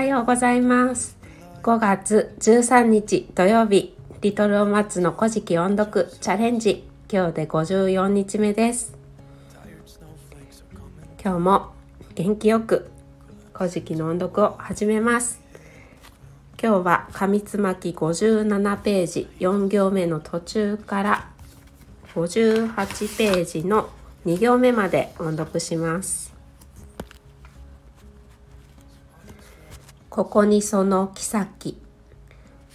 はようございます。5月13日土曜日リトルオマツの古事記音読チャレンジ。今日で54日目です。今日も元気よく古事記の音読を始めます。今日は上つまき57ページ4行目の途中から58ページの2行目まで音読します。ここにその妃。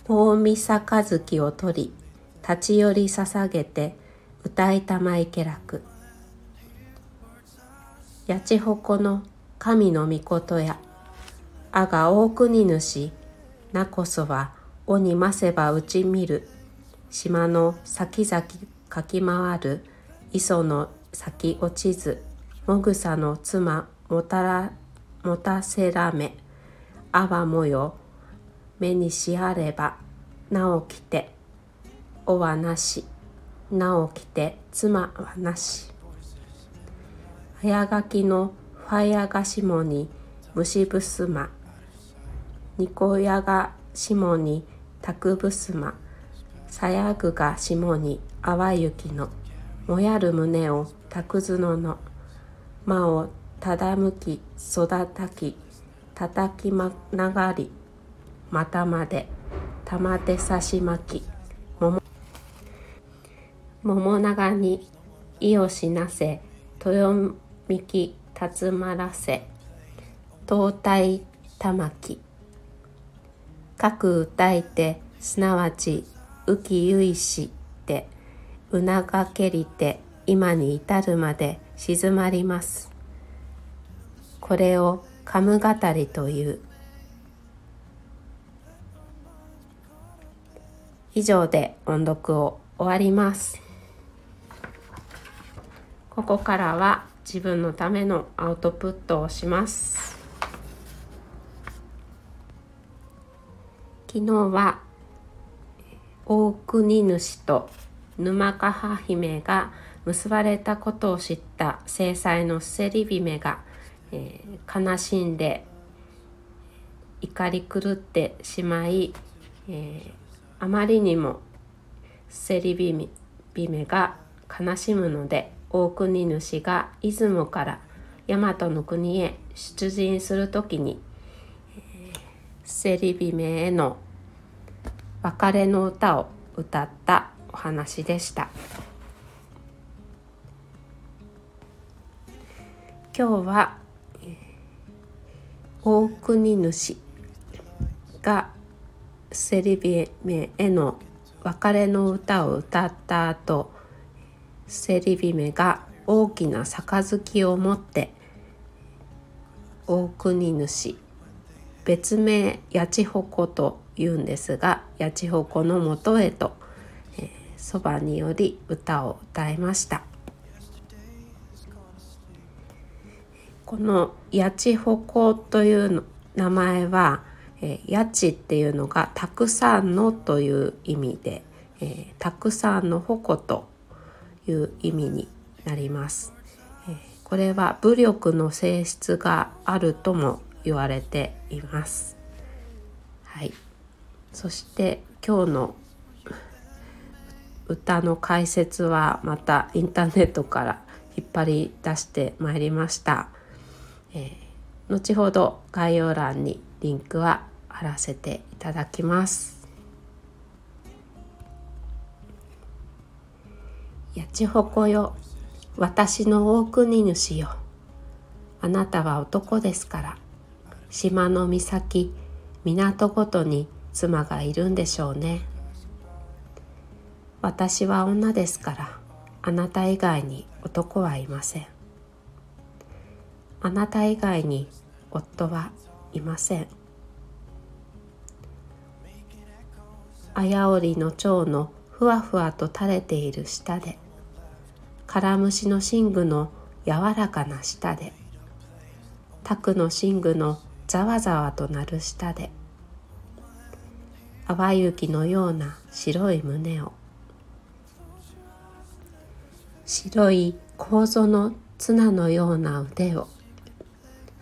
大見杯を取り立ち寄り捧げて歌いたまいけらく。八千穂の神の御事やあが大国主なこそは尾にませば打ち見る島の先々かき回る磯の先落ちずもぐさの妻もたらもたせらめ。あわもよ目にしあればなおきておはなしなおきて妻はなし。早書きのファイアがしもに虫ぶすまにこやがしもにたくぶすまさやぐがしもにあわゆきの。もやる胸をたくずのの。間をただむき育たき。叩きまながりまたまで玉手差し巻き桃桃長に意をしなせ豊みきたつまらせ東体玉木各歌いてすなわち浮きゆいしてうながけりて今に至るまで静まります。これをカム語りという。以上で音読を終わります。ここからは自分のためのアウトプットをします。昨日は大国主と沼カハ姫が結ばれたことを知った。正妻のセリ姫がえー、悲しんで怒り狂ってしまい、えー、あまりにもセリビメが悲しむので大国主が出雲から大和の国へ出陣する時に、えー、セリビメへの別れの歌を歌ったお話でした。今日は大国主がセリビメへの別れの歌を歌った後セリビメが大きな杯を持って大国主別名八千穂と言うんですが八千穂のもとへとそば、えー、により歌を歌いました。この八千穂という名前は、えー、八っていうのがたくさんのという意味で、えー、たくさんの矛という意味になります、えー、これは武力の性質があるとも言われています。はい。そして今日の歌の解説はまたインターネットから引っ張り出してまいりました。えー、後ほど概要欄にリンクは貼らせていただきます。八千穂よ私の大国主よ。あなたは男ですから。島の岬港ごとに妻がいるんでしょうね。私は女ですから。あなた以外に男はいません。あなた以外に夫はいません。あやおりの蝶のふわふわと垂れている舌でカラムシの寝具の柔らかな舌でタクの寝具のざわざわとなる舌で淡雪のような白い胸を白い構の綱のような腕を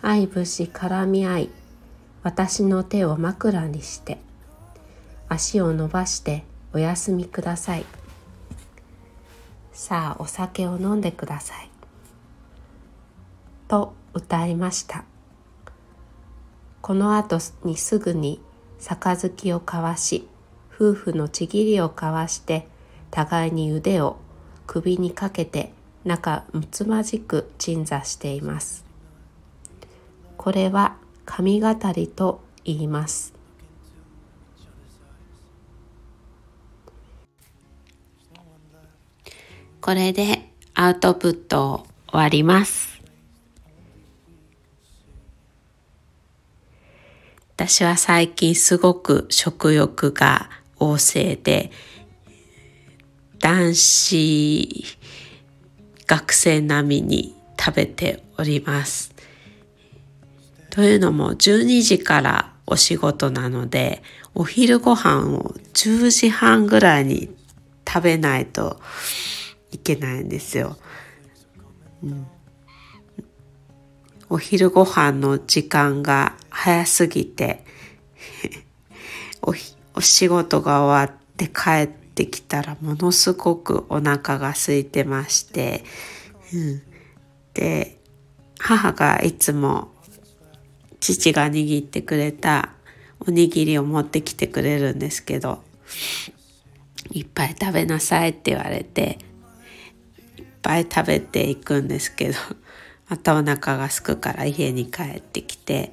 愛ぶし絡み合い私の手を枕にして足を伸ばしてお休みください。さあお酒を飲んでください。と歌いました。この後にすぐに杯を交わし夫婦のちぎりを交わして互いに腕を首にかけて仲睦まじく鎮座しています。これは神語りと言いますこれでアウトプットを終わります私は最近すごく食欲が旺盛で男子学生並みに食べております。というのも12時からお仕事なのでお昼ご飯を10時半ぐらいに食べないといけないんですよ。うん、お昼ご飯の時間が早すぎてお お仕事が終わって帰ってきたらものすごくお腹が空いてまして、うん、で母がいつも父が握ってくれたおにぎりを持ってきてくれるんですけどいっぱい食べなさいって言われていっぱい食べていくんですけどまたお腹がすくから家に帰ってきて、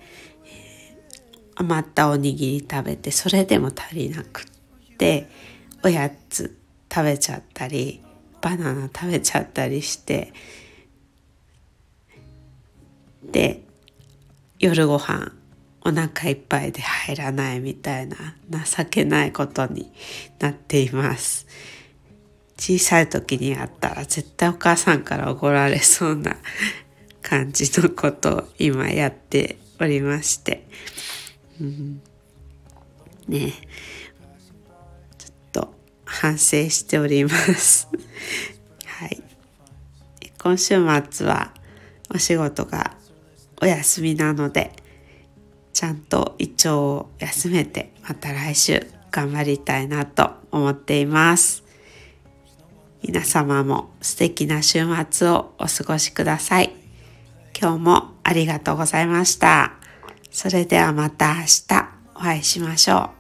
余ったおにぎり食べてそれでも足りなくっておやつ食べちゃったりバナナ食べちゃったりしてで夜ご飯お腹いっぱいで入らないみたいな情けないことになっています。小さい時にあったら絶対お母さんから怒られそうな感じのことを今やっておりまして、うん、ねちょっと反省しております。はい。今週末はお仕事がお休みなのでちゃんと胃腸を休めてまた来週頑張りたいなと思っています皆様も素敵な週末をお過ごしください。今日もありがとうございました。それではまた明日お会いしましょう。